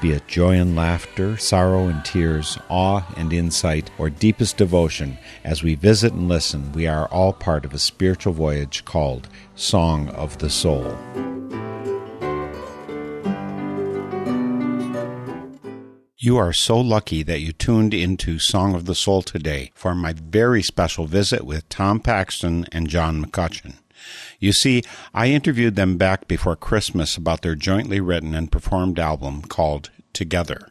Be it joy and laughter, sorrow and tears, awe and insight, or deepest devotion, as we visit and listen, we are all part of a spiritual voyage called Song of the Soul. You are so lucky that you tuned into Song of the Soul today for my very special visit with Tom Paxton and John McCutcheon. You see, I interviewed them back before Christmas about their jointly written and performed album called Together.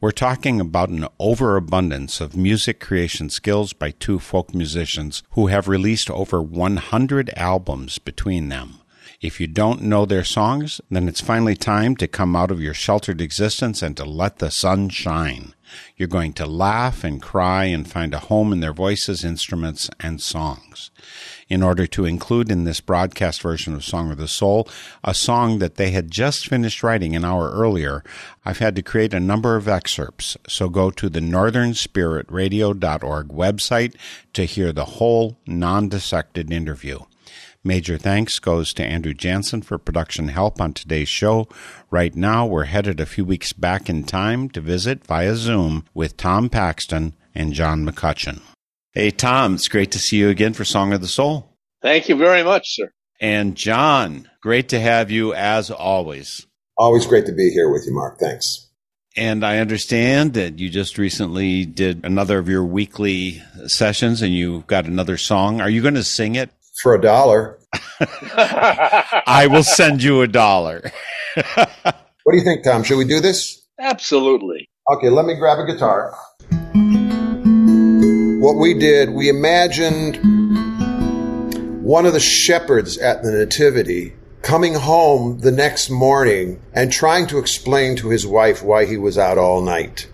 We're talking about an overabundance of music creation skills by two folk musicians who have released over 100 albums between them. If you don't know their songs, then it's finally time to come out of your sheltered existence and to let the sun shine. You're going to laugh and cry and find a home in their voices, instruments, and songs. In order to include in this broadcast version of Song of the Soul a song that they had just finished writing an hour earlier, I've had to create a number of excerpts. So go to the northernspiritradio.org website to hear the whole non dissected interview. Major thanks goes to Andrew Jansen for production help on today's show. Right now, we're headed a few weeks back in time to visit via Zoom with Tom Paxton and John McCutcheon. Hey, Tom, it's great to see you again for Song of the Soul. Thank you very much, sir. And John, great to have you as always. Always great to be here with you, Mark. Thanks. And I understand that you just recently did another of your weekly sessions and you got another song. Are you going to sing it? For a dollar. I will send you a dollar. What do you think, Tom? Should we do this? Absolutely. Okay, let me grab a guitar. What we did, we imagined one of the shepherds at the Nativity coming home the next morning and trying to explain to his wife why he was out all night.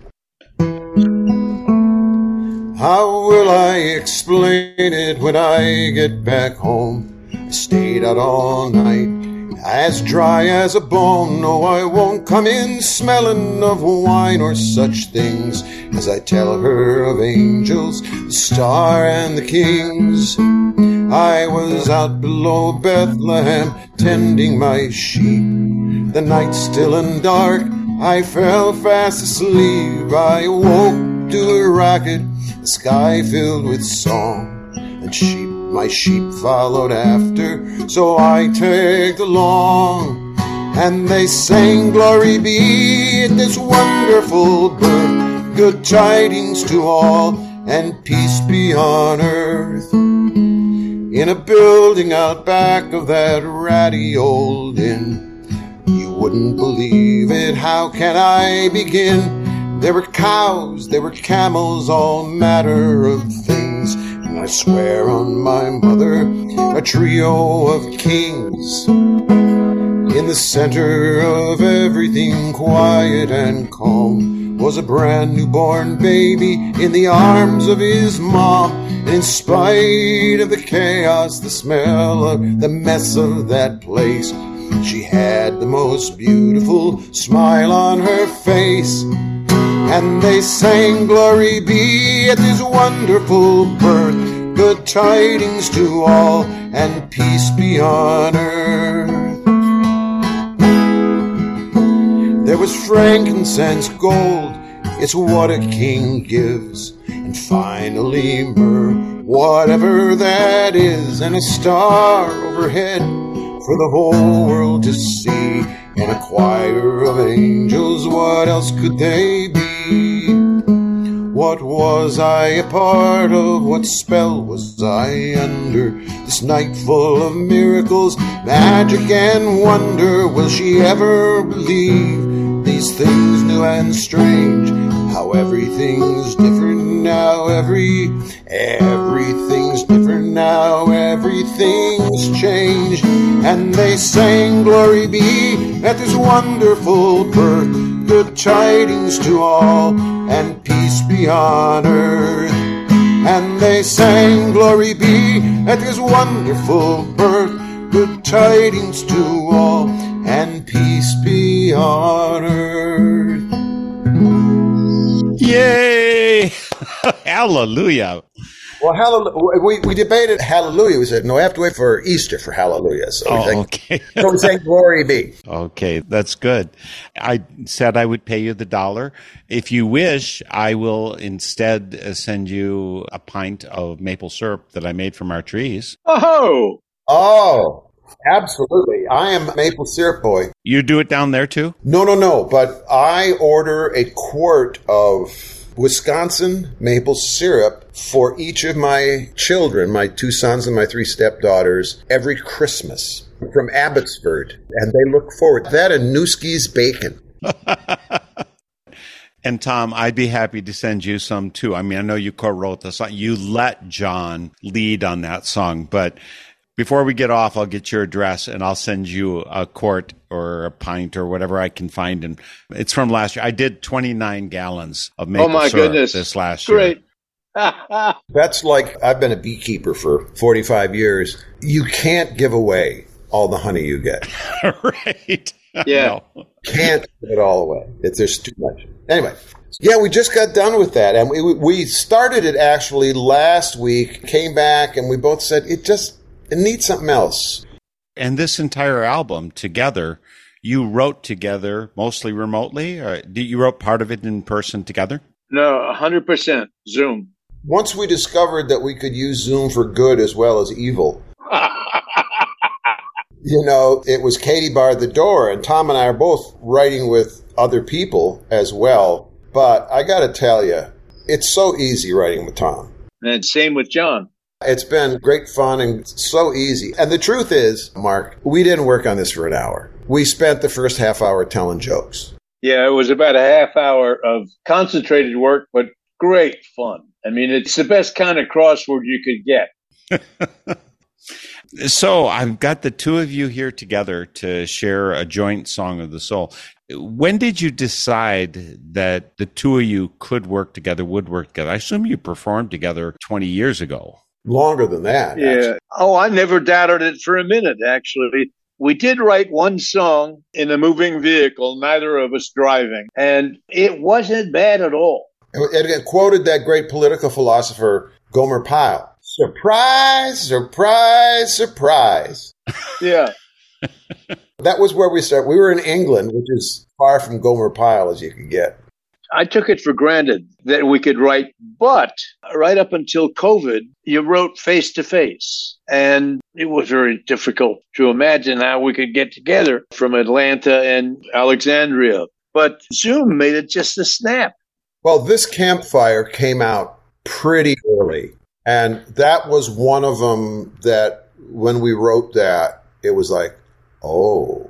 How will I explain it when I get back home? I stayed out all night, as dry as a bone. No, I won't come in smelling of wine or such things as I tell her of angels, the star and the kings. I was out below Bethlehem tending my sheep. The night still and dark, I fell fast asleep. I woke to a racket, the sky filled with song, and sheep, my sheep followed after, so I tagged along. And they sang, Glory be at this wonderful birth, good tidings to all, and peace be on earth in a building out back of that ratty old inn. You wouldn't believe it, how can I begin? There were cows, there were camels, all manner of things. I swear on my mother, a trio of kings. In the center of everything quiet and calm was a brand new born baby in the arms of his mom. In spite of the chaos, the smell of the mess of that place, she had the most beautiful smile on her face. And they sang, Glory be at this wonderful birth, good tidings to all, and peace be on earth. There was frankincense, gold, it's what a king gives. And finally, myrrh, whatever that is, and a star overhead for the whole world to see. And a choir of angels, what else could they be? What was I a part of? What spell was I under? This night full of miracles, magic, and wonder. Will she ever believe these things new and strange? How everything's different now, every everything's different now, everything's changed. And they sang, Glory be at this wonderful birth, good tidings to all, and peace be on earth. And they sang, Glory be at his wonderful birth, good tidings to all, and peace be on earth. Yay! Hallelujah. Well, hallelujah. We, we debated hallelujah. We said, no, we have to wait for Easter for hallelujah. So we, Oh, think, okay. so we sang, Glory be. Okay, that's good. I said I would pay you the dollar. If you wish, I will instead uh, send you a pint of maple syrup that I made from our trees. Oh, Oh, absolutely. I am maple syrup boy. You do it down there too? No, no, no. But I order a quart of Wisconsin maple syrup for each of my children, my two sons and my three stepdaughters, every Christmas from Abbotsford. And they look forward. That and Nueske's bacon. And Tom, I'd be happy to send you some too. I mean, I know you co-wrote the song. You let John lead on that song, but before we get off, I'll get your address and I'll send you a quart or a pint or whatever I can find. And it's from last year. I did 29 gallons of maple oh my syrup goodness. this last Great. year. That's like I've been a beekeeper for 45 years. You can't give away all the honey you get. right. Yeah. No. can't give it all away. It's there's too much. Anyway, yeah, we just got done with that, and we we started it actually last week. Came back, and we both said it just it needs something else. And this entire album together, you wrote together mostly remotely? Or did you wrote part of it in person together? No, 100% Zoom. Once we discovered that we could use Zoom for good as well as evil, you know, it was Katie barred the door, and Tom and I are both writing with other people as well. But I got to tell you, it's so easy writing with Tom. and same with John. It's been great fun and so easy. And the truth is, Mark, we didn't work on this for an hour. We spent the first half hour telling jokes. Yeah, it was about a half hour of concentrated work, but great fun. I mean, it's the best kind of crossword you could get. So I've got the two of you here together to share a joint song of the soul. When did you decide that the two of you could work together, would work together? I assume you performed together 20 years ago. Longer than that. Yeah. actually. Oh, I never doubted it for a minute, actually. We did write one song in a moving vehicle, neither of us driving, and it wasn't bad at all. It, quoted that great political philosopher, Gomer Pyle. Surprise, surprise, surprise. Yeah. That was where we started. We were in England, which is far from Gomer Pyle as you could get. I took it for granted that we could write, but right up until COVID, you wrote face to face. And it was very difficult to imagine how we could get together from Atlanta and Alexandria. But Zoom made it just a snap. Well, this campfire came out pretty early. And that was one of them that when we wrote that, it was like, oh,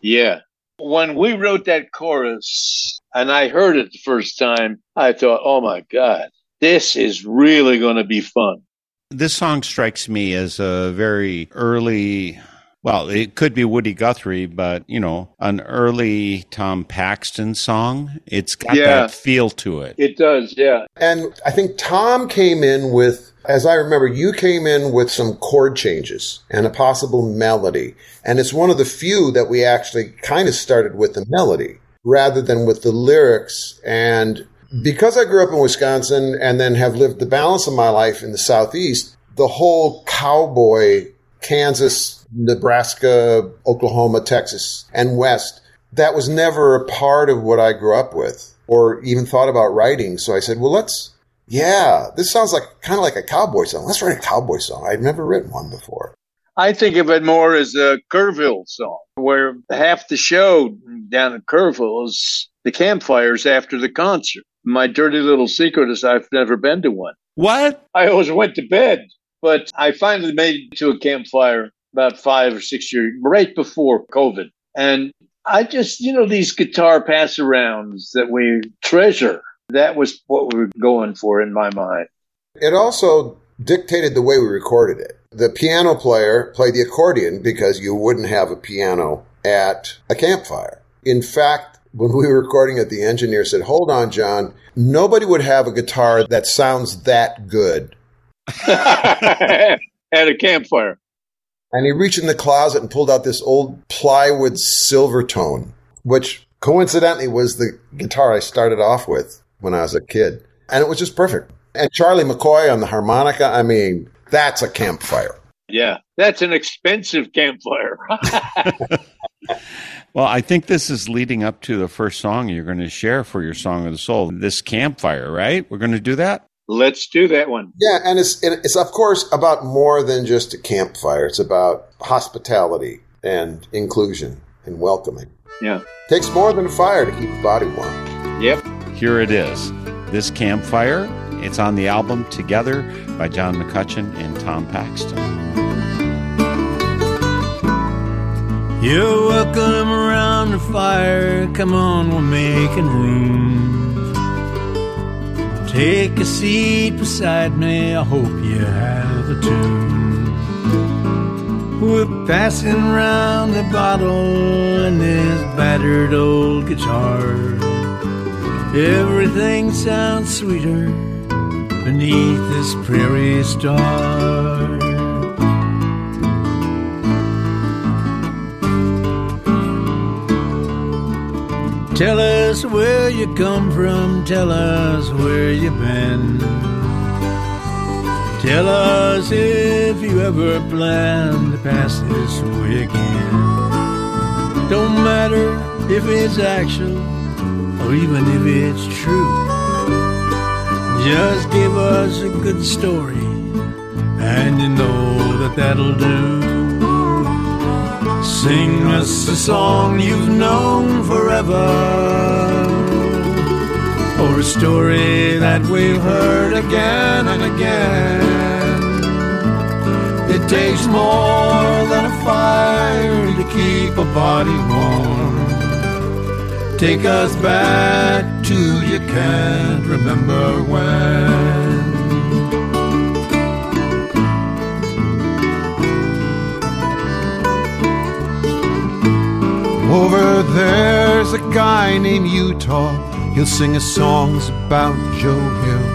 Yeah. When we wrote that chorus and I heard it the first time, I thought, oh my God, this is really going to be fun. This song strikes me as a very early, well, it could be Woody Guthrie, but, you know, an early Tom Paxton song. It's got Yeah. that feel to it. It does, yeah. And I think Tom came in with, as I remember, you came in with some chord changes and a possible melody. And it's one of the few that we actually kind of started with the melody rather than with the lyrics. And mm-hmm. because I grew up in Wisconsin and then have lived the balance of my life in the Southeast, the whole cowboy, Kansas, Nebraska, Oklahoma, Texas, and West, that was never a part of what I grew up with or even thought about writing. So I said, well, let's, yeah, this sounds like kind of like a cowboy song. Let's write a cowboy song. I'd never written one before. I think of it more as a Kerrville song, where half the show down at Kerrville is the campfires after the concert. My dirty little secret is I've never been to one. What? I always went to bed, but I finally made it to a campfire about five or six years, right before COVID. And I just, you know, these guitar pass arounds that we treasure. That was what we were going for in my mind. It also dictated the way we recorded it. The piano player played the accordion because you wouldn't have a piano at a campfire. In fact, when we were recording it, the engineer said, Hold on, John. Nobody would have a guitar that sounds that good at a campfire. And he reached in the closet and pulled out this old plywood Silvertone, which coincidentally was the guitar I started off with when I was a kid. And it was just perfect. And Charlie McCoy on the harmonica, I mean, that's a campfire. Yeah, that's an expensive campfire. Well, I think this is leading up to the first song you're going to share for your Song of the Soul, this campfire, right? We're going to do that? Let's do that one. Yeah, and it's it's of course about more than just a campfire. It's about hospitality and inclusion and welcoming. Yeah. takes more than fire to keep the body warm. Yep. Here it is. This campfire. It's on the album Together by John McCutcheon and Tom Paxton. You're welcome around the fire. Come on, we're making room. Take a seat beside me. I hope you have a tune. We're passing around the bottle and this battered old guitar. Everything sounds sweeter beneath this prairie star. Tell us where you come from, tell us where you've been. Tell us if you ever plan to pass this way again. Don't matter if it's actual or even if it's true. Just give us a good story, and you know that that'll do. Sing us a song you've known forever, or a story that we've heard again and again. It takes more than a fire to keep a body warm. Take us back to you can't remember when. Over there's a guy named Utah. He'll sing us songs about Joe Hill.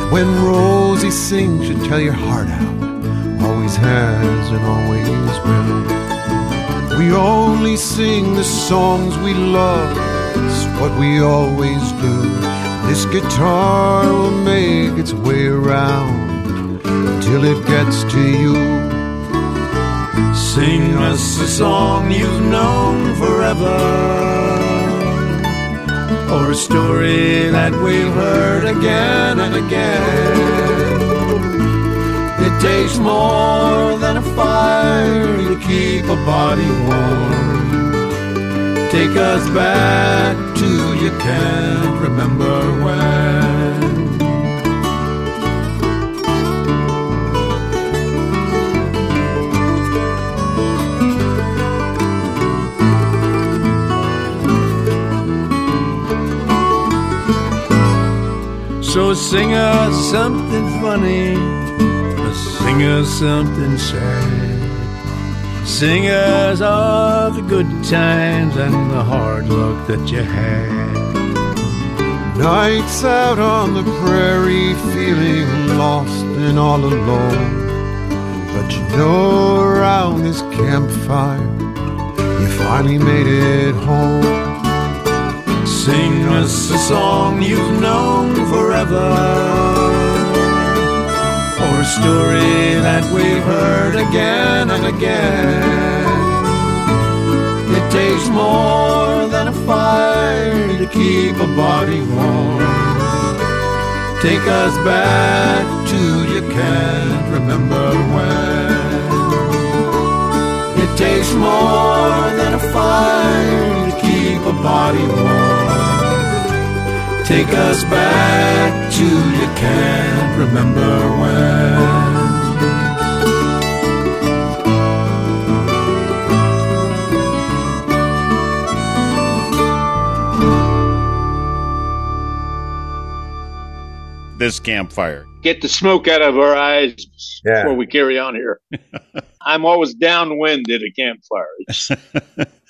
And when Rosie sings, she'll tell your heart out. Always has and always will. We only sing the songs we love. It's what we always do. This guitar will make its way around till it gets to you. Sing us a song you've known forever, or a story that we've heard again and again. It takes more than a fire to keep a body warm. Take us back to you can't remember when. So sing us something funny, sing us something sad. Sing us all the good times and the hard luck that you had. Nights out on the prairie, feeling lost and all alone. But you know, around this campfire, you finally made it home. Sing us a song you've known forever, or a story that we've heard again and again. It takes more than a fire to keep a body warm. Take us back to you can't remember when. It takes more than a fire to keep a body warm. Take us back to you can't remember when. This campfire. Get the smoke out of our eyes Yeah. before we carry on here. I'm always downwind at a campfire.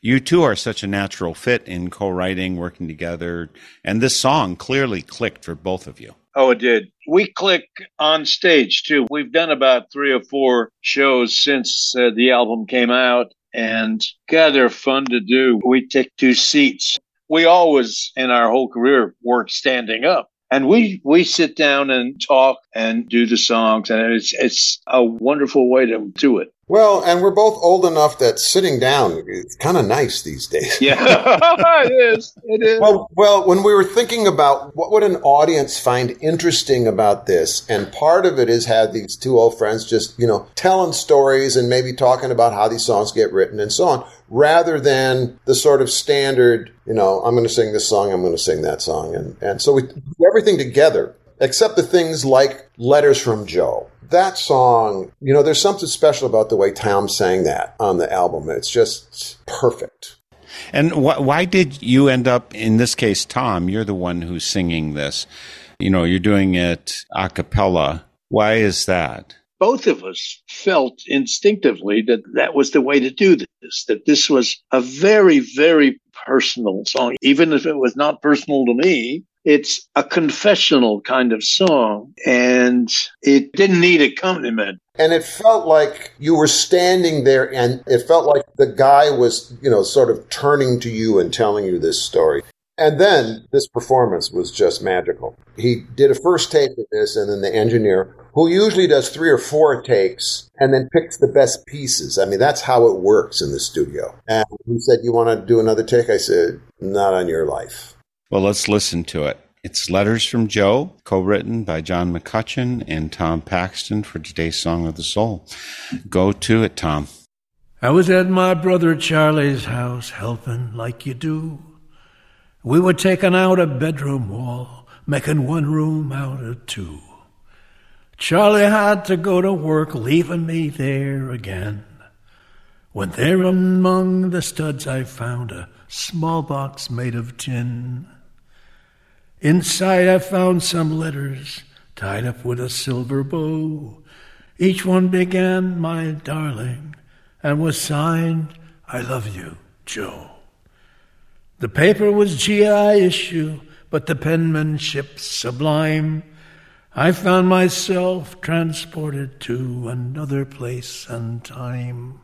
You two are such a natural fit in co writing, working together, and this song clearly clicked for both of you. Oh, it did. We click on stage too. We've done about three or four shows since uh, the album came out, and God, they're fun to do. We take two seats. We always, in our whole career, work standing up. And we, we sit down and talk and do the songs, and it's it's a wonderful way to do it. Well, and we're both old enough that sitting down is kind of nice these days. Yeah, it is. It is. Well, well, when we were thinking about what would an audience find interesting about this, and part of it is had these two old friends just, you know, telling stories and maybe talking about how these songs get written and so on, rather than the sort of standard, you know, I'm going to sing this song, I'm going to sing that song. And, and so we do everything together, except the things like Letters from Joe. That song, you know, there's something special about the way Tom sang that on the album. It's just perfect. And wh- why did you end up, in this case, Tom, you're the one who's singing this. You know, you're doing it a cappella. Why is that? both of us felt instinctively that that was the way to do this, that this was a very, very personal song. Even if it was not personal to me, it's a confessional kind of song and it didn't need accompaniment. And it felt like you were standing there and it felt like the guy was, you know, sort of turning to you and telling you this story. And then this performance was just magical. He did a first take of this and then the engineer, who usually does three or four takes and then picks the best pieces. I mean, that's how it works in the studio. And he said, You want to do another take? I said, Not on your life. Well, let's listen to it. It's Letters from Joe, co written by John McCutcheon and Tom Paxton for today's Song of the Soul. Go to it, Tom. I was at my brother Charlie's house helping like you do. We were taking out a bedroom wall, making one room out of two. Charlie had to go to work, leaving me there again. When there among the studs I found a small box made of tin. Inside I found some letters tied up with a silver bow. Each one began, my darling, and was signed, I love you, Joe. The paper was GI issue, but the penmanship sublime. I found myself transported to another place and time.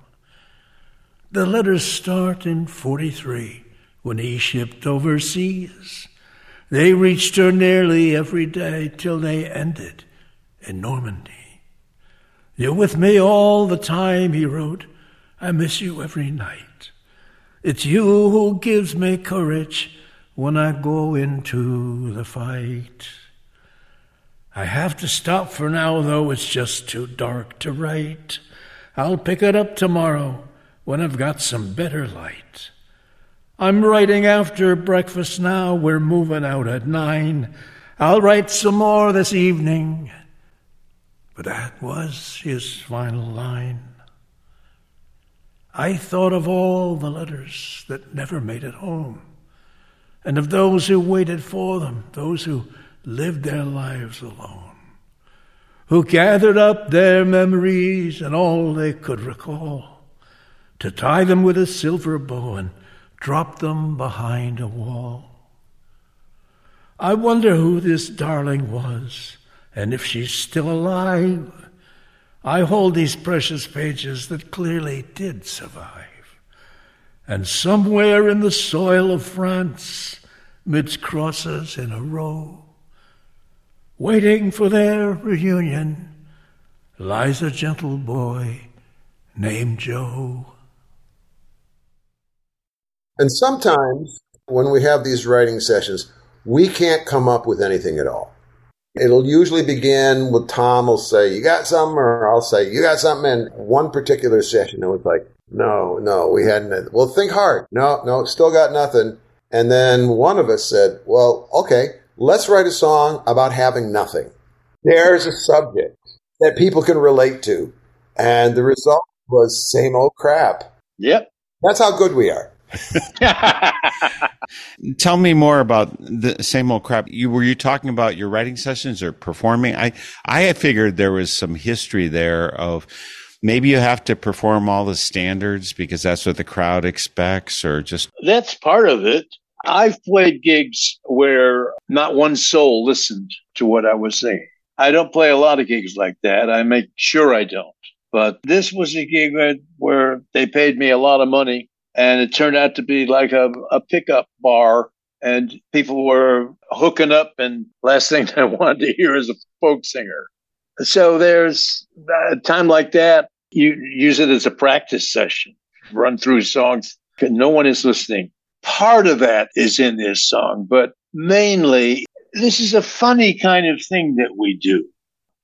The letters start in 43 when he shipped overseas. They reached her nearly every day till they ended in Normandy. You're with me all the time, he wrote. I miss you every night. It's you who gives me courage when I go into the fight. I have to stop for now, though it's just too dark to write. I'll pick it up tomorrow when I've got some better light. I'm writing after breakfast now. We're moving out at nine. I'll write some more this evening. But that was his final line. I thought of all the letters that never made it home, and of those who waited for them, those who lived their lives alone, who gathered up their memories and all they could recall to tie them with a silver bow and drop them behind a wall. I wonder who this darling was and if she's still alive. I hold these precious pages that clearly did survive. And somewhere in the soil of France, midst crosses in a row, waiting for their reunion, lies a gentle boy named Joe. And sometimes when we have these writing sessions, we can't come up with anything at all. It'll usually begin with Tom will say, You got something? Or I'll say, You got something? And one particular session, it was like, No, no, we hadn't. Well, think hard. No, no, still got nothing. And then one of us said, Well, okay, let's write a song about having nothing. There's a subject that people can relate to. And the result was same old crap. Yep. That's how good we are. Tell me more about the same old crap. You were you talking about your writing sessions or performing? I I had figured there was some history there of maybe you have to perform all the standards because that's what the crowd expects, or just That's part of it. I've played gigs where not one soul listened to what I was saying. I don't play a lot of gigs like that. I make sure I don't. But this was a gig where, where they paid me a lot of money and it turned out to be like a, a pickup bar and people were hooking up and last thing I wanted to hear is a folk singer. So there's a time like that. You use it as a practice session, run through songs. No one is listening. Part of that is in this song, but mainly this is a funny kind of thing that we do.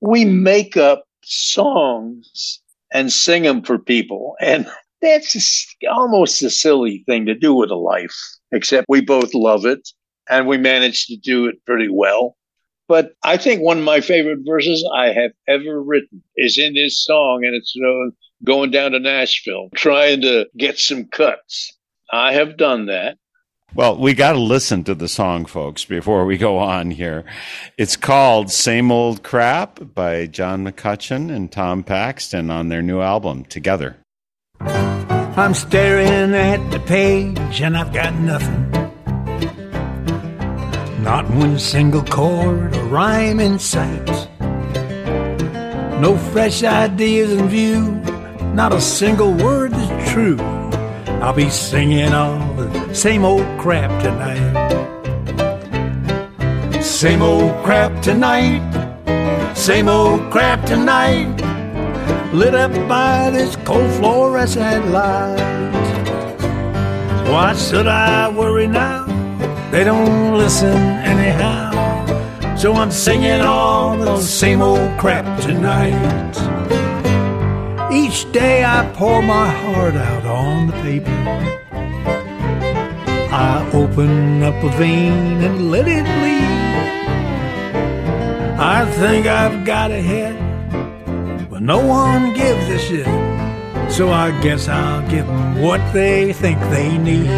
We make up songs and sing them for people. And that's almost a silly thing to do with a life, except we both love it and we manage to do it pretty well. But I think one of my favorite verses I have ever written is in this song, and it's you going down to Nashville, trying to get some cuts. I have done that. Well, we got to listen to the song, folks, before we go on here. It's called Same Old Crap by John McCutcheon and Tom Paxton on their new album, Together. I'm staring at the page and I've got nothing. Not one single chord or rhyme in sight. No fresh ideas in view, not a single word that's true. I'll be singing all the same old crap tonight. Same old crap tonight. Same old crap tonight. Lit up by this cold fluorescent light. Why should I worry now? They don't listen anyhow. So I'm singing all the same old crap tonight. Each day I pour my heart out on the paper. I open up a vein and let it bleed. I think I've got a head, no one gives a shit. So I guess I'll give them what they think they need.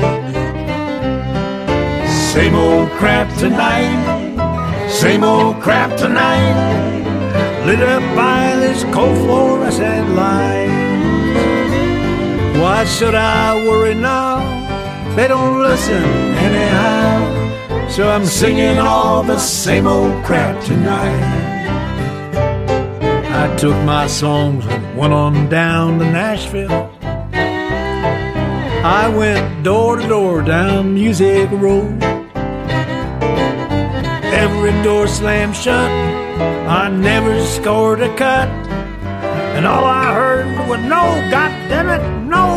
Same old crap tonight, same old crap tonight lit up by this cold fluorescent light. Why should I worry now? They don't listen anyhow. So I'm singing all the same old crap tonight. I took my songs and went on down to Nashville. I went door to door down Music Row. Every door slammed shut. I never scored a cut. And all I heard was no, God damn it, no.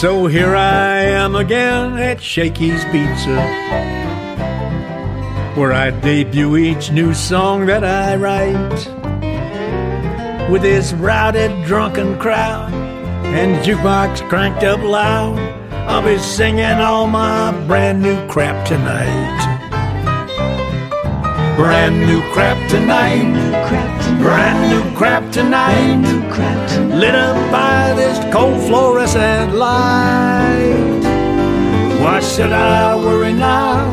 So here I am again at Shakey's Pizza, where I debut each new song that I write. With this routed, drunken crowd and jukebox cranked up loud, I'll be singing all my brand new crap tonight. Brand new crap tonight. Brand new crap tonight. Lit up by this cold fluorescent light. Why should I worry now?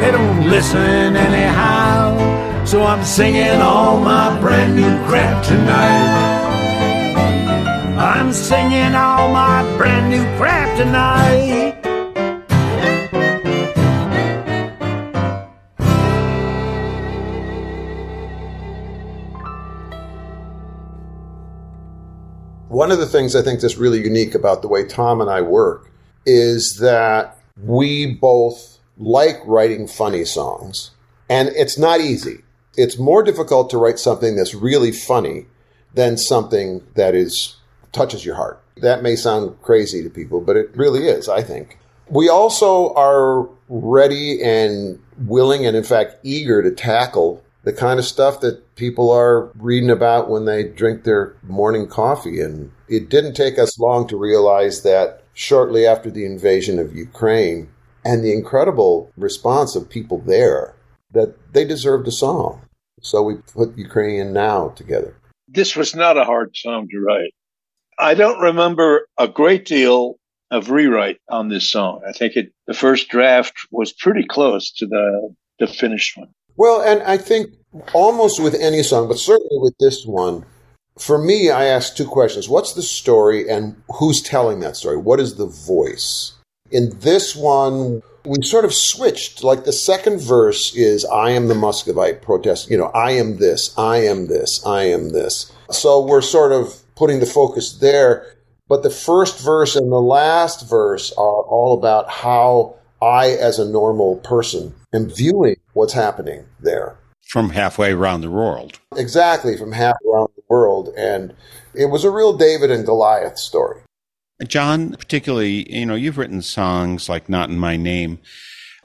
They don't listen anyhow. So I'm singing all my brand new crap tonight. I'm singing all my brand new crap tonight. One of the things I think that's really unique about the way Tom and I work is that we both like writing funny songs. And it's not easy. It's more difficult to write something that's really funny than something that is touches your heart. That may sound crazy to people, but it really is, I think. We also are ready and willing and in fact eager to tackle the kind of stuff that people are reading about when they drink their morning coffee. And it didn't take us long to realize that shortly after the invasion of Ukraine and the incredible response of people there, that they deserved a song. So we put Ukrainian Now together. This was not a hard song to write. I don't remember a great deal of rewrite on this song. I think it the first draft was pretty close to the the finished one. Well, and I think almost with any song, but certainly with this one, for me, I ask two questions. What's the story and who's telling that story? What is the voice? In this one, we sort of switched. Like the second verse is, I am the Muscovite protest. You know, I am this, I am this, I am this. So we're sort of putting the focus there. But the first verse and the last verse are all about how I, as a normal person, am viewing what's happening there. From halfway around the world. Exactly, from half around the world. And it was a real David and Goliath story. John, particularly, you know, you've written songs like Not in My Name.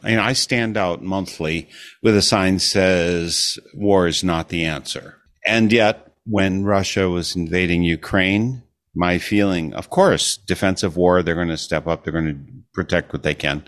I mean, I stand out monthly with a sign that says war is not the answer. And yet, when Russia was invading Ukraine, my feeling, of course, defensive war, they're going to step up, they're going to protect what they can.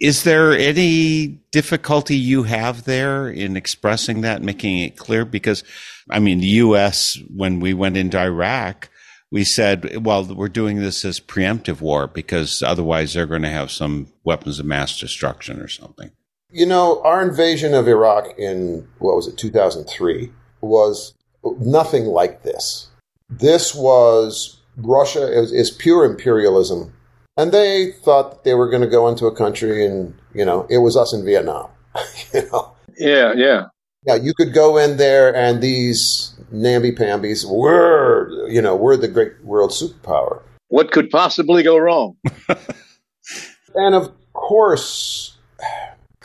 Is there any difficulty you have there in expressing that, making it clear? Because, I mean, the U.S., when we went into Iraq, we said, well, we're doing this as preemptive war because otherwise they're going to have some weapons of mass destruction or something. You know, our invasion of Iraq in, what was it, 2003, was nothing like this. This was Russia is, is pure imperialism. And they thought that they were going to go into a country and, you know, it was us in Vietnam. you know, Yeah, yeah. yeah, you could go in there and these namby-pambies were, you know, we're the great world superpower. What could possibly go wrong? And of course,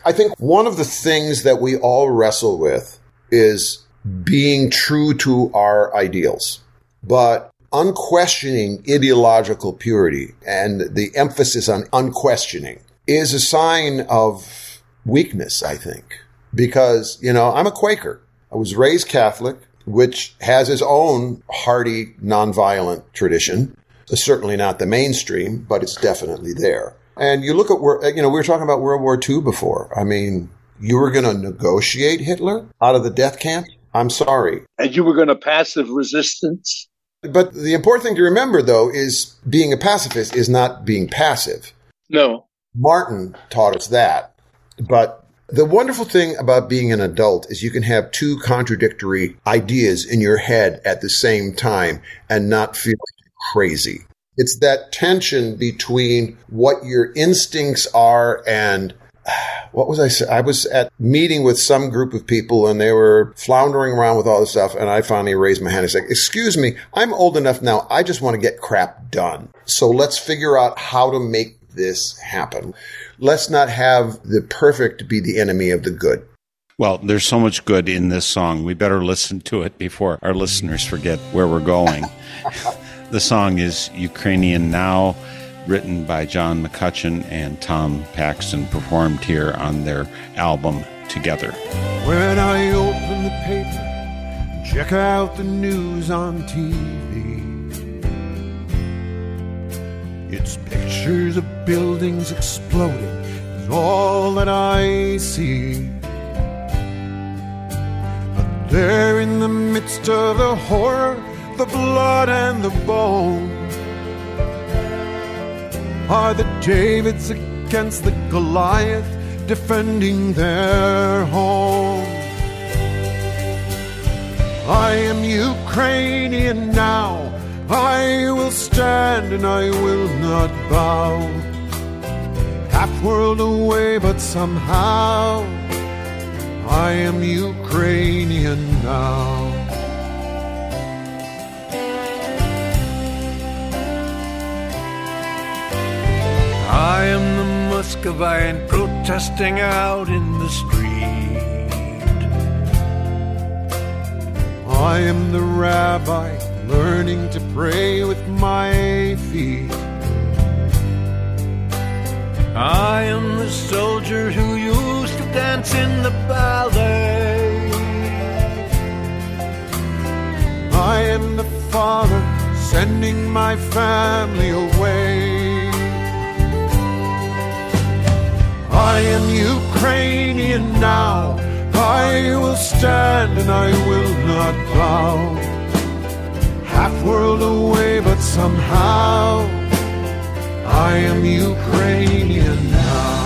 I think one of the things that we all wrestle with is being true to our ideals, but unquestioning ideological purity and the emphasis on unquestioning is a sign of weakness, I think. Because, you know, I'm a Quaker. I was raised Catholic, which has its own hearty, nonviolent tradition. It's certainly not the mainstream, but it's definitely there. And you look at where, you know, we were talking about World War II before. I mean, you were going to negotiate Hitler out of the death camp? I'm sorry. And you were going to passive resistance? But the important thing to remember, though, is being a pacifist is not being passive. No. Martin taught us that. But the wonderful thing about being an adult is you can have two contradictory ideas in your head at the same time and not feel crazy. It's that tension between what your instincts are and what was I saying? I was at meeting with some group of people and they were floundering around with all this stuff. And I finally raised my hand and said, excuse me, I'm old enough now. I just want to get crap done. So let's figure out how to make this happen. Let's not have the perfect be the enemy of the good. Well, there's so much good in this song. We better listen to it before our listeners forget where we're going. the song is Ukrainian Now, written by John McCutcheon and Tom Paxton, performed here on their album Together. When I open the paper, check out the news on TV. It's pictures of buildings exploding, is all that I see. But there in the midst of the horror, the blood and the bone, are the Davids against the Goliath defending their home. I am Ukrainian now. I will stand and I will not bow. Half world away, but somehow I am Ukrainian now. I am the Muscovite protesting out in the street. I am the rabbi learning to pray with my feet. I am the soldier who used to dance in the ballet. I am the father sending my family away. I am Ukrainian now. I will stand and I will not bow. half world away, but somehow I am Ukrainian now.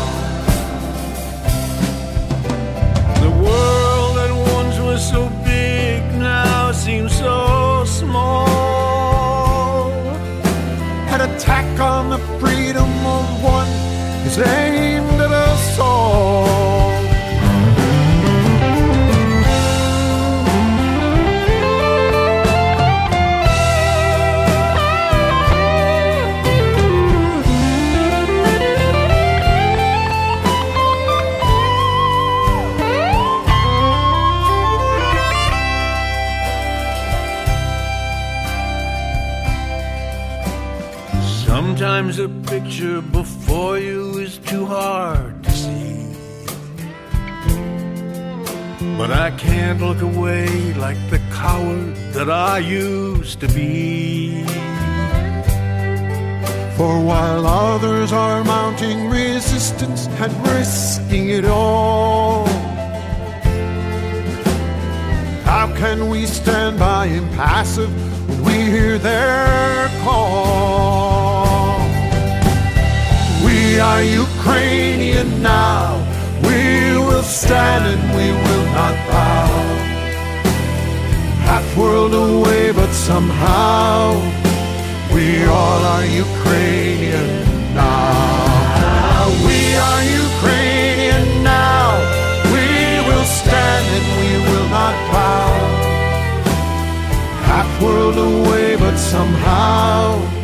The world that once was so big now seems so small. An attack on the freedom of one is aimed at us all. Sometimes a picture before you too hard to see. But I can't look away like the coward that I used to be. For while others are mounting resistance and risking it all, how can we stand by impassive when we hear their call? We are Ukrainian now. We will stand and we will not bow. Half world away, but somehow we all are Ukrainian now. We are Ukrainian now. We will stand and we will not bow. Half world away, but somehow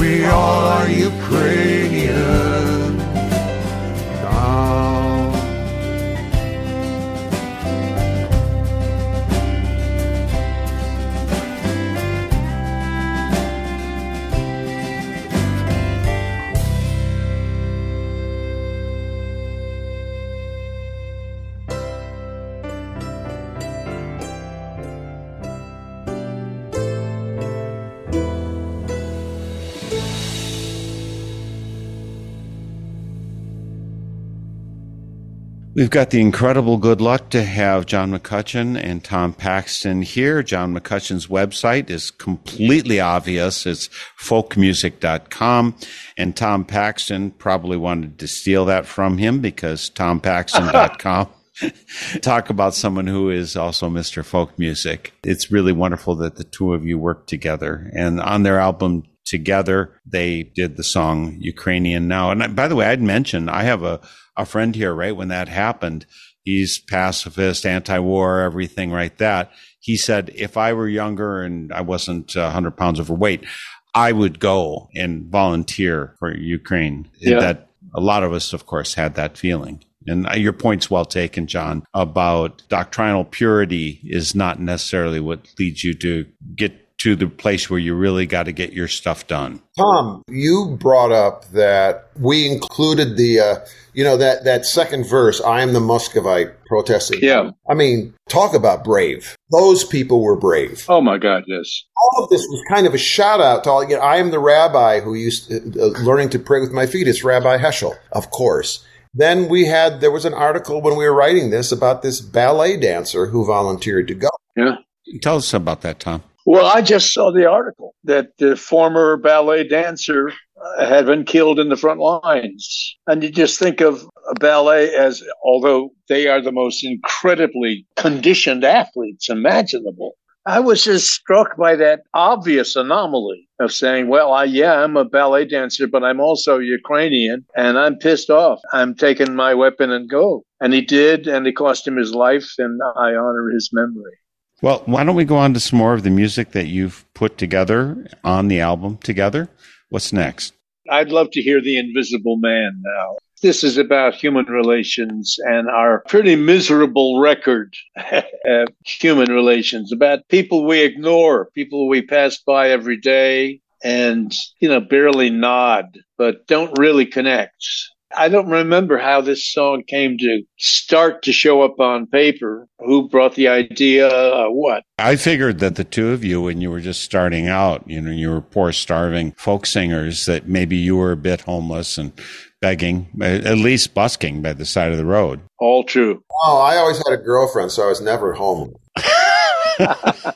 we all are Ukrainian We've got the incredible good luck to have John McCutcheon and Tom Paxton here. John McCutcheon's website is completely obvious. It's folkmusic.com. And Tom Paxton probably wanted to steal that from him because tompaxton.com. Talk about someone who is also Mr. Folk Music. It's really wonderful that the two of you work together. And on their album together, they did the song Ukrainian Now. And I- by the way, I'd mentioned I have a, a friend here, right? When that happened, he's pacifist, anti war, everything like that. He said, if I were younger and I wasn't uh, 100 pounds overweight, I would go and volunteer for Ukraine. Yeah. That a lot of us, of course, had that feeling. And uh, your point's well taken, John, about doctrinal purity is not necessarily what leads you to get to the place where you really got to get your stuff done. Tom, you brought up that we included the, uh, you know, that, that second verse, I am the Muscovite protesting. Yeah. I mean, talk about brave. Those people were brave. Oh my God, yes. All of this was kind of a shout out to all, you know, I am the rabbi who used to, uh, learning to pray with my feet. It's Rabbi Heschel, of course. Then we had, there was an article when we were writing this about this ballet dancer who volunteered to go. Yeah. Tell us about that, Tom. Well, I just saw the article that the former ballet dancer uh, had been killed in the front lines. And you just think of a ballet as, although they are the most incredibly conditioned athletes imaginable. I was just struck by that obvious anomaly of saying, well, I, yeah, I'm a ballet dancer, but I'm also Ukrainian and I'm pissed off. I'm taking my weapon and go. And he did, and it cost him his life, and I honor his memory. Well, why don't we go on to some more of the music that you've put together on the album together? What's next? I'd love to hear The Invisible Man now. This is about human relations and our pretty miserable record of human relations, about people we ignore, people we pass by every day and, you know, barely nod, but don't really connect. I don't remember how this song came to start to show up on paper. Who brought the idea? Uh, what? I figured that the two of you, when you were just starting out, you know, you were poor, starving folk singers, that maybe you were a bit homeless and begging, at least busking by the side of the road. All true. Oh, I always had a girlfriend, so I was never home.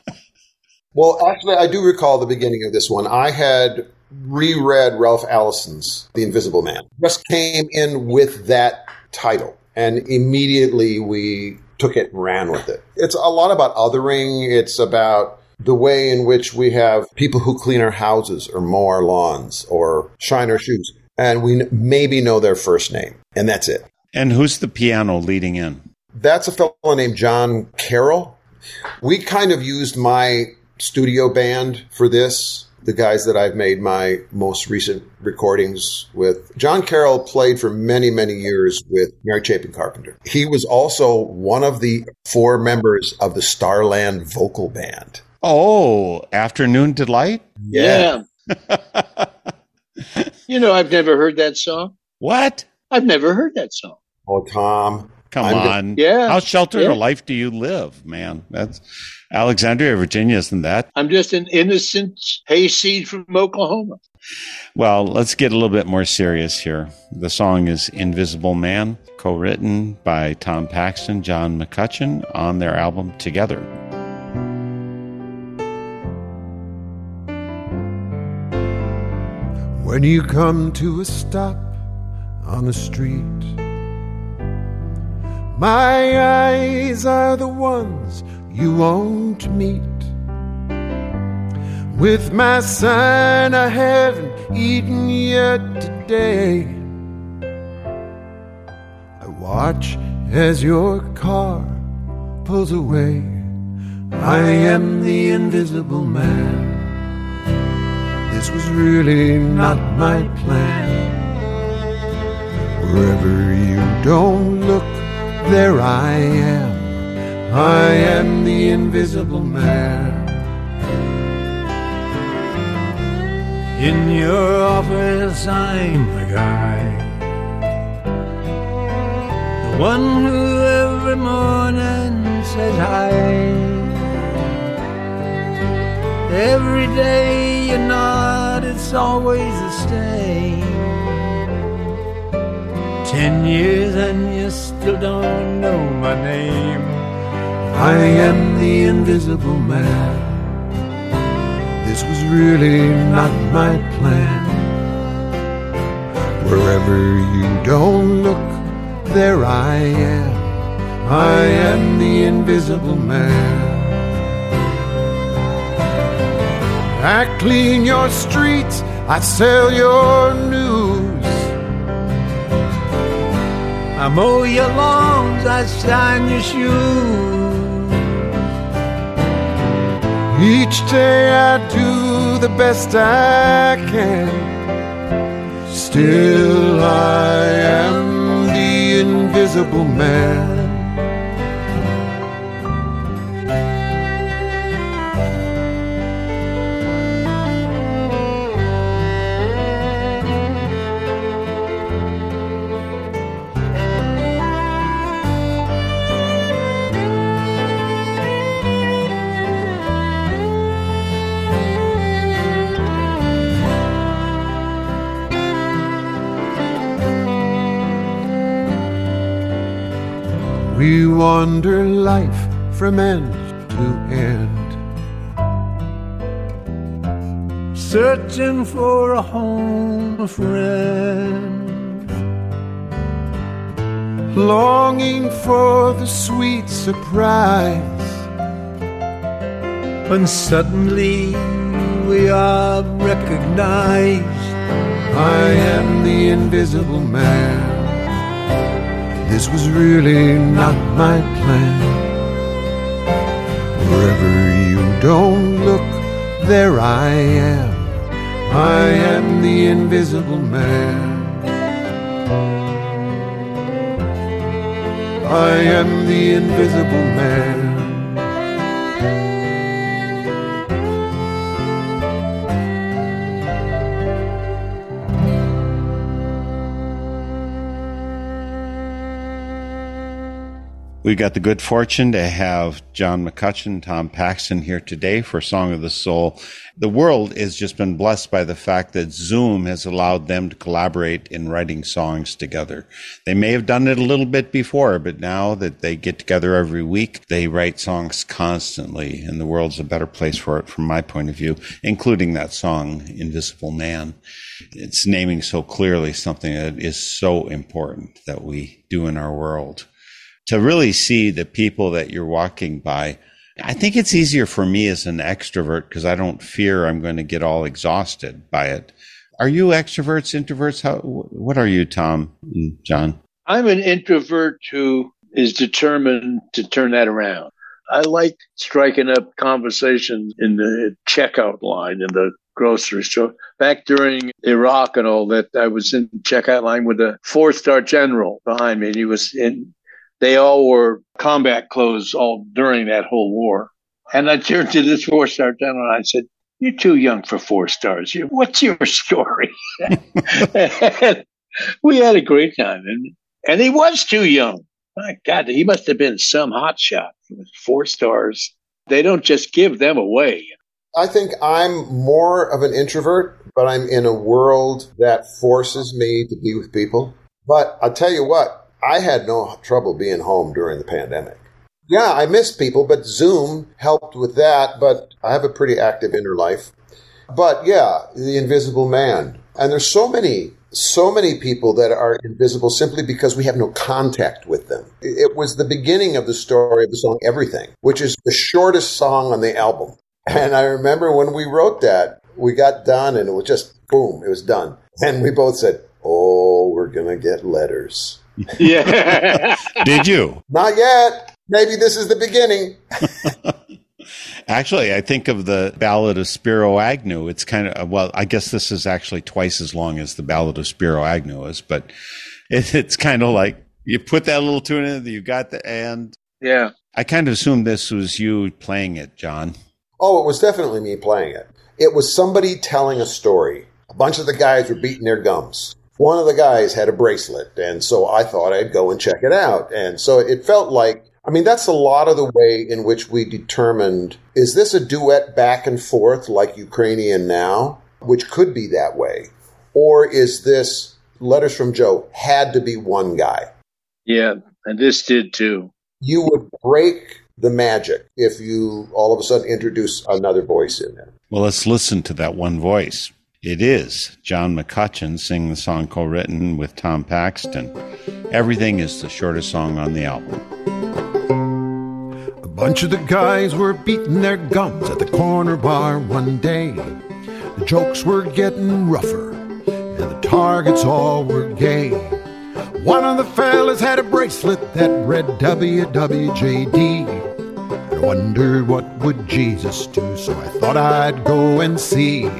Well, actually, I do recall the beginning of this one. I had reread Ralph Ellison's The Invisible Man. Just came in with that title, and immediately we took it and ran with it. It's a lot about othering. It's about the way in which we have people who clean our houses or mow our lawns or shine our shoes, and we maybe know their first name, and that's it. And who's the piano leading in? That's a fellow named Jon Carroll. We kind of used my studio band for this. The guys that I've made my most recent recordings with. Jon Carroll played for many, many years with Mary Chapin Carpenter. He was also one of the four members of the Starland Vocal Band. Oh, Afternoon Delight? Yeah. you know, I've never heard that song. What? I've never heard that song. Oh, Tom. Come I'm on. Yeah. How sheltered Yeah. a life do you live, man? That's Alexandria, Virginia, isn't that? I'm just an innocent hayseed from Oklahoma. Well, let's get a little bit more serious here. The song is Invisible Man, co written by Tom Paxton, John McCutcheon on their album Together. When you come to a stop on the street, my eyes are the ones you won't meet. With my son, I haven't eaten yet today. I watch as your car pulls away. I am the invisible man. This was really not my plan. Wherever you don't look, there I am. I am the invisible man. In your office, I'm the guy. The one who every morning says hi. Every day you nod, it's always the same. Ten years and you still don't know my name. I am the invisible man. This was really not my plan. Wherever you don't look, there I am. I am the invisible man. I clean your streets, I sell your news. I mow your lawns, I shine your shoes. Each day I do the best I can. Still, I am the invisible man. Wander life from end to end. Searching for a home, a friend. longing for the sweet surprise. When suddenly we are recognized. I am the invisible man. This was really not my plan. Wherever you don't look, there I am. I am the invisible man. I am the invisible man. We got the good fortune to have John McCutcheon, Tom Paxton here today for Song of the Soul. The world has just been blessed by the fact that Zoom has allowed them to collaborate in writing songs together. They may have done it a little bit before, but now that they get together every week, they write songs constantly, and the world's a better place for it from my point of view, including that song, Invisible Man. It's naming so clearly something that is so important that we do in our world to really see the people that you're walking by. I think it's easier for me as an extrovert because I don't fear I'm going to get all exhausted by it. Are you extroverts, introverts? How, what are you, Tom and John? I'm an introvert who is determined to turn that around. I like striking up conversations in the checkout line in the grocery store. Back during Iraq and all that, I was in checkout line with a four star general behind me, and he was in they all wore combat clothes all during that whole war. And I turned to this four star general and I said, You're too young for four stars. What's your story? we had a great time. And, and he was too young. My God, he must have been some hot shot. Four stars. They don't just give them away. I think I'm more of an introvert, but I'm in a world that forces me to be with people. But I'll tell you what, I had no trouble being home during the pandemic. Yeah, I missed people, but Zoom helped with that. But I have a pretty active inner life. But yeah, the invisible man. And there's so many, so many people that are invisible simply because we have no contact with them. It was the beginning of the story of the song Everything, which is the shortest song on the album. And I remember when we wrote that, we got done and it was just boom, it was done. And we both said, Oh, we're going to get letters. Yeah. Did you? Not yet. Maybe this is the beginning. Actually, I think of the Ballad of Spiro Agnew. It's kind of, well, I guess this is actually twice as long as the Ballad of Spiro Agnew is, but it, it's kind of like you put that little tune in, you got the, and yeah. I kind of assumed this was you playing it, John. Oh, it was definitely me playing it. It was somebody telling a story. A bunch of the guys were beating their gums one of the guys had a bracelet. And so I thought I'd go and check it out. And so it felt like, I mean, that's a lot of the way in which we determined is this a duet back and forth like Ukrainian now, which could be that way? Or is this Letters from Joe had to be one guy? Yeah, and this did too. You would break the magic if you all of a sudden introduce another voice in there. Well, let's listen to that one voice. It is John McCutcheon singing the song co written with Tom Paxton. Everything is the shortest song on the album. A bunch of the guys were beating their gums at the corner bar one day. The jokes were getting rougher, and the targets all were gay. One of the fellas had a bracelet that read WWJD. I wondered what would Jesus do, so I thought I'd go and see.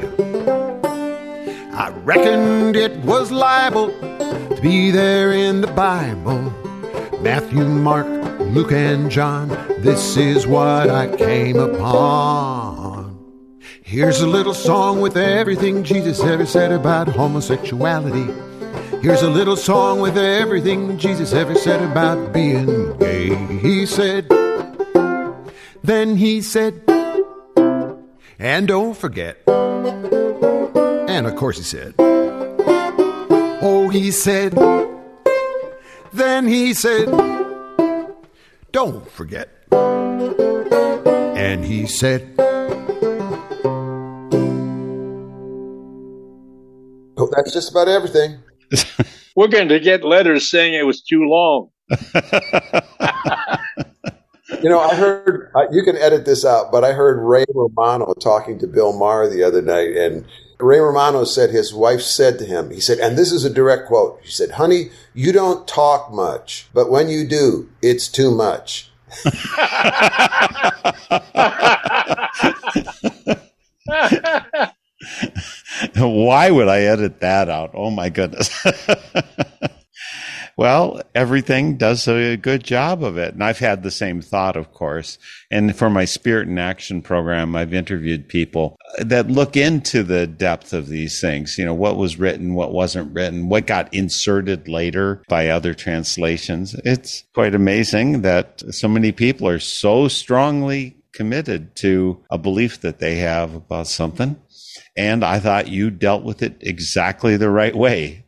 I reckoned it was liable to be there in the Bible. Matthew, Mark, Luke, and John, this is what I came upon. Here's a little song with everything Jesus ever said about homosexuality. Here's a little song with everything Jesus ever said about being gay. He said, then he said, and don't forget. And of course he said, Oh, he said, then he said, Don't forget. And he said, Oh, that's just about everything. We're going to get letters saying it was too long. You know, I heard, uh, you can edit this out, but I heard Ray Romano talking to Bill Maher the other night, and Ray Romano said his wife said to him, he said, and this is a direct quote. She said, honey, you don't talk much, but when you do, it's too much. Why would I edit that out? Oh my goodness. Well, everything does a good job of it. And I've had the same thought, of course. And for my Spirit in Action program, I've interviewed people that look into the depth of these things. You know, what was written, what wasn't written, what got inserted later by other translations. It's quite amazing that so many people are so strongly committed to a belief that they have about something. And I thought you dealt with it exactly the right way.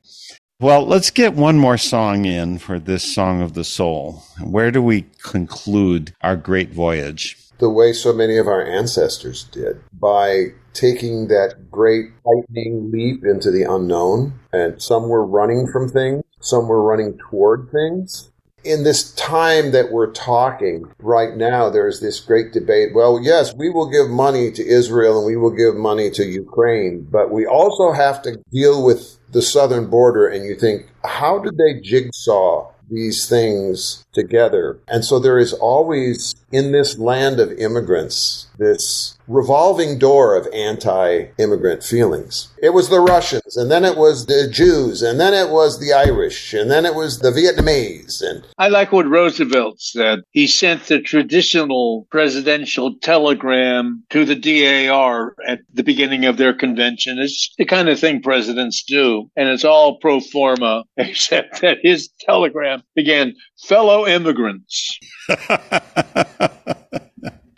Well, let's get one more song in for this Song of the Soul. Where do we conclude our great voyage? The way so many of our ancestors did by taking that great lightning leap into the unknown. And some were running from things, some were running toward things. In this time that we're talking right now, there's this great debate. Well, yes, we will give money to Israel and we will give money to Ukraine, but we also have to deal with the southern border and you think, how did they jigsaw these things together? And so there is always in this land of immigrants this revolving door of anti-immigrant feelings. It was the Russians, and then it was the Jews, and then it was the Irish, and then it was the Vietnamese, and I like what Roosevelt said. He sent the traditional presidential telegram to the DAR at the beginning of their convention. It's the kind of thing presidents do, and it's all pro forma, except that his telegram began, fellow immigrants.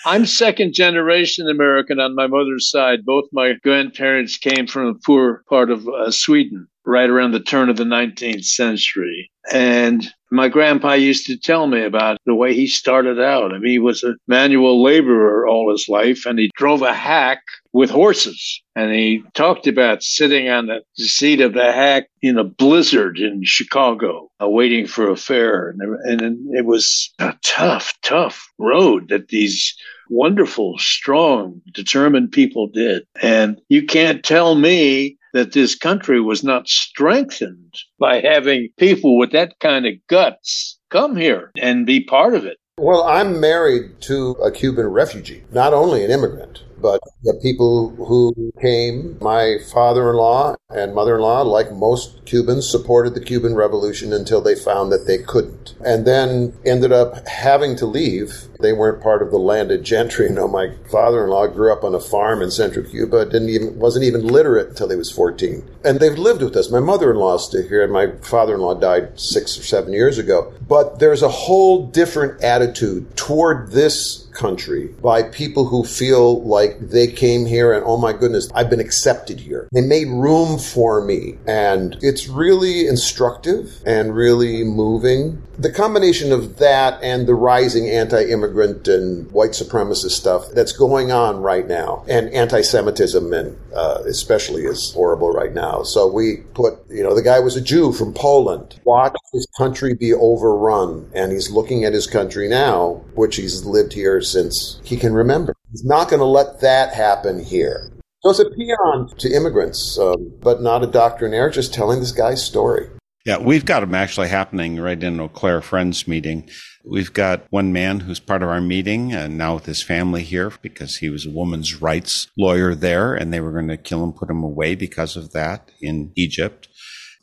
I'm second generation American on my mother's side. Both my grandparents came from a poor part of uh, Sweden right around the turn of the 19th century. And my grandpa used to tell me about the way he started out. I mean, he was a manual laborer all his life and he drove a hack with horses. And he talked about sitting on the seat of the hack in a blizzard in Chicago, uh, waiting for a fare. And, and it was a tough, tough road that these wonderful, strong, determined people did. And you can't tell me that this country was not strengthened by having people with that kind of guts come here and be part of it. Well, I'm married to a Cuban refugee, not only an immigrant, but the people who came, my father in law and mother in law, like most Cubans, supported the Cuban Revolution until they found that they couldn't. And then ended up having to leave. They weren't part of the landed gentry. You know, my father in law grew up on a farm in central Cuba, didn't even wasn't even literate until he was 14. And they've lived with us. My mother in law is still here, and my father in law died six or seven years ago. But there's a whole different attitude toward this country by people who feel like they came here and oh my goodness, I've been accepted here. They made room for me. And it's really instructive and really moving. The combination of that and the rising anti immigrant and white supremacist stuff that's going on right now, and anti Semitism, and uh, especially is horrible right now. So we put, you know, the guy was a Jew from Poland. Watch his country be overrun. And he's looking at his country now, which he's lived here since he can remember. He's not going to let that happen here. So it's a paean to immigrants, um, but not a doctrinaire, just telling this guy's story. Yeah, we've got them actually happening right in Eau Claire Friends meeting. We've got one man who's part of our meeting and now with his family here because he was a woman's rights lawyer there and they were going to kill him, put him away because of that in Egypt.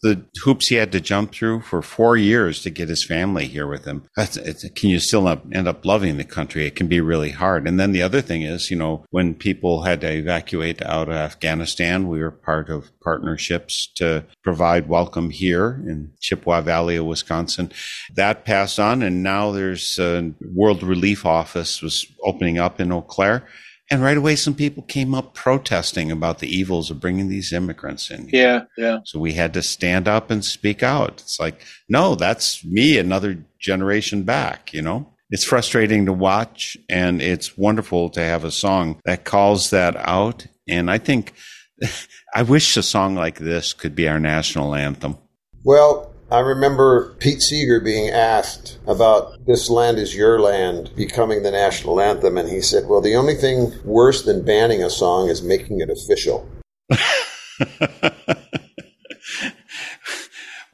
The hoops he had to jump through for four years to get his family here with him. Can you still end up loving the country? It can be really hard. And then the other thing is, you know, when people had to evacuate out of Afghanistan, we were part of partnerships to provide welcome here in Chippewa Valley of Wisconsin. That passed on, and now there's a World Relief Office was opening up in Eau Claire. And right away, some people came up protesting about the evils of bringing these immigrants in. Yeah, yeah. So we had to stand up and speak out. It's like, no, that's me another generation back, you know? It's frustrating to watch and it's wonderful to have a song that calls that out. And I think, I wish a song like this could be our national anthem. Well, I remember Pete Seeger being asked about This Land is Your Land becoming the national anthem, and he said, Well, the only thing worse than banning a song is making it official.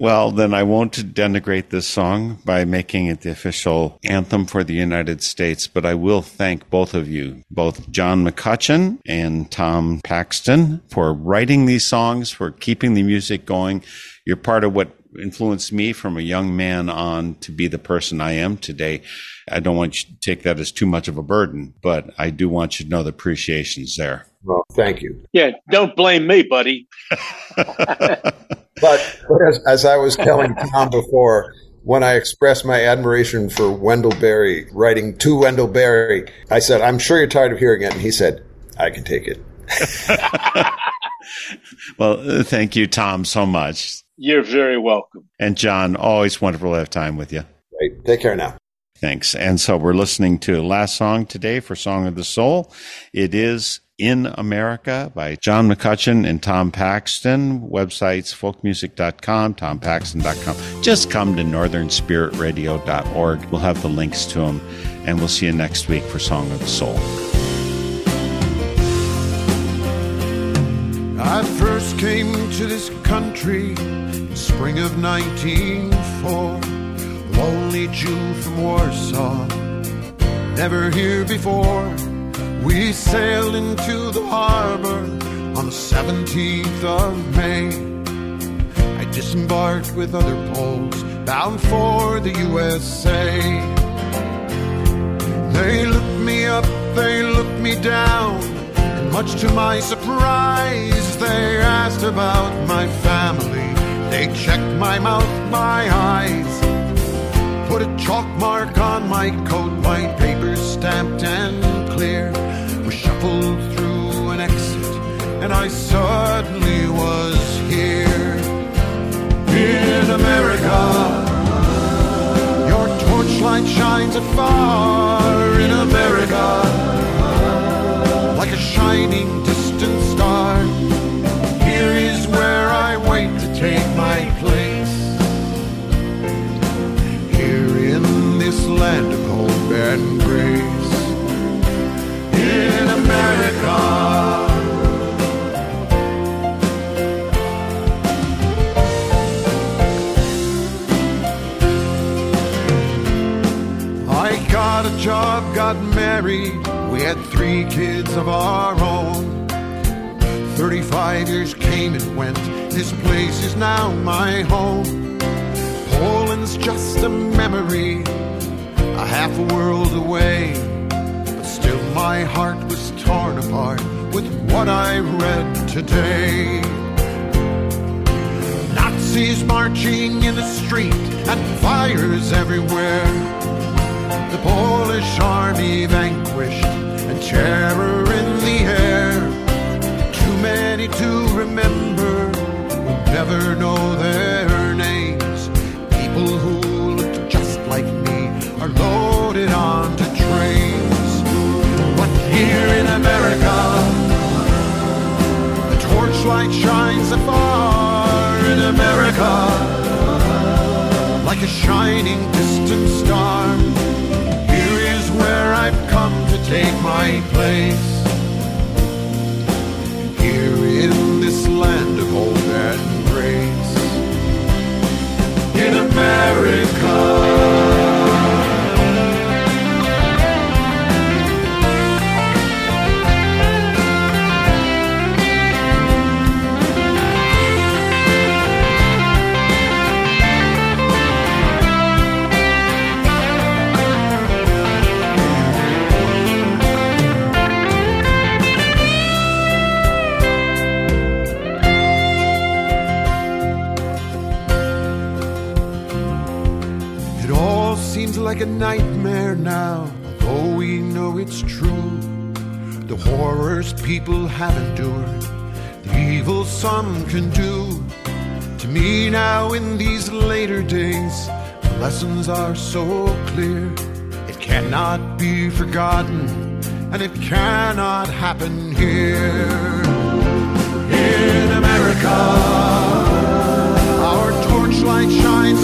Well, then I won't denigrate this song by making it the official anthem for the United States, but I will thank both of you, both John McCutcheon and Tom Paxton, for writing these songs, for keeping the music going. You're part of what influenced me from a young man on to be the person I am today. I don't want you to take that as too much of a burden, but I do want you to know the appreciation's there. Well, thank you. Yeah, don't blame me, buddy. But, but as, as I was telling Tom before, when I expressed my admiration for Wendell Berry, writing to Wendell Berry, I said, I'm sure you're tired of hearing it. And he said, I can take it. Well, uh, thank you, Tom, so much. You're very welcome. And John, always wonderful to have time with you. Right. Take care now. Thanks. And so we're listening to the last song today for Song of the Soul. It is In America by John McCutcheon and Tom Paxton. Websites folkmusic.com, tompaxton.com. Just come to northernspiritradio.org. We'll have the links to them. And we'll see you next week for Song of the Soul. I first came to this country in spring of 1904. Lonely Jew from Warsaw, never here before. We sailed into the harbor on the 17th of May. I disembarked with other Poles bound for the USA. They looked me up, they looked me down, much to my surprise, they asked about my family. They checked my mouth, my eyes, put a chalk mark on my coat, my papers stamped and clear. We shuffled through an exit, and I suddenly was here in America. Your torchlight shines afar in America like a shining distant star. Here is where I wait to take my place. Here in this land of hope and grace. In America. I got a job, got married. We had three kids of our own. 35 years came and went. This place is now my home. Poland's just a memory, a half a world away. But still, my heart was torn apart with what I read today. Nazis marching in the street and fires everywhere. The Polish army vanquished and terror in the air. Too many to remember, we'll never know their names. People who looked just like me are loaded onto trains. But here in America, the torchlight shines afar in America like a shining distant star. Come to take my place. Here in this land of hope and grace. In America. Like a nightmare now, although we know it's true. The horrors people have endured, the evil some can do. To me now, in these later days, the lessons are so clear. It cannot be forgotten, and it cannot happen here. In America, our torchlight shines